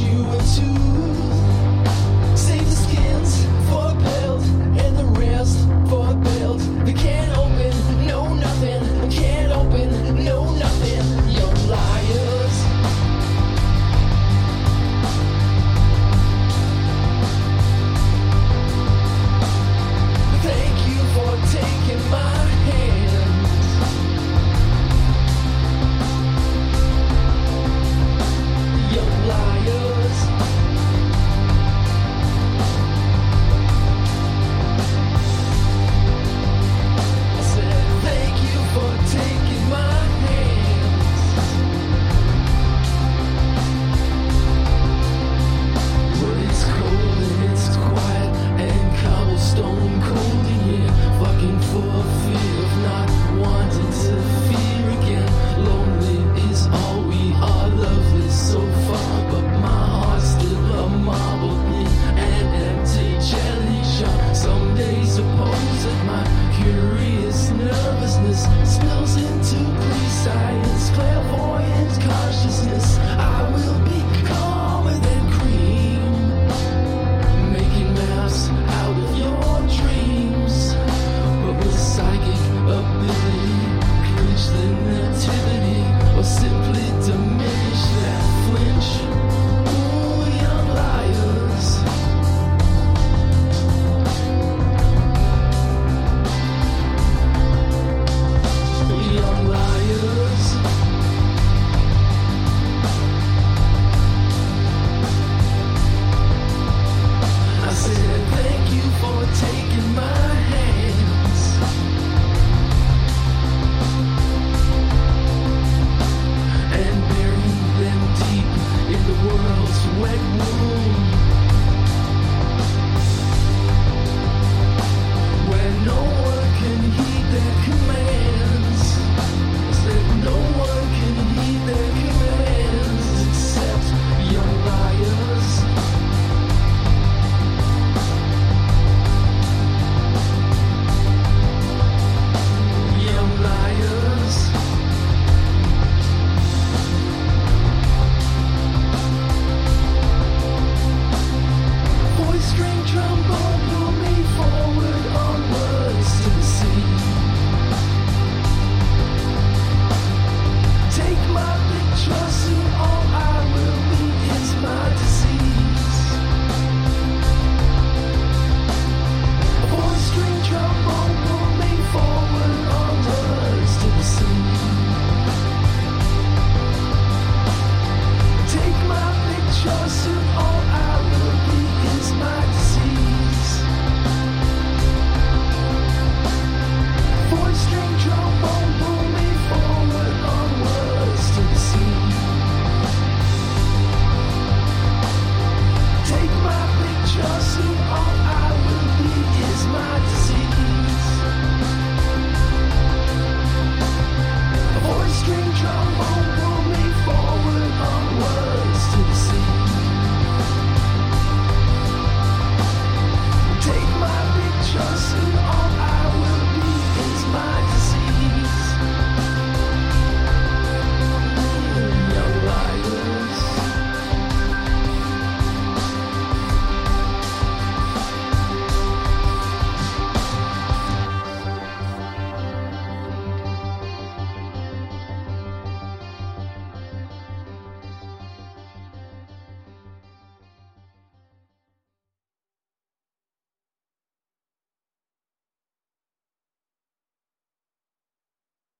you into Jesus.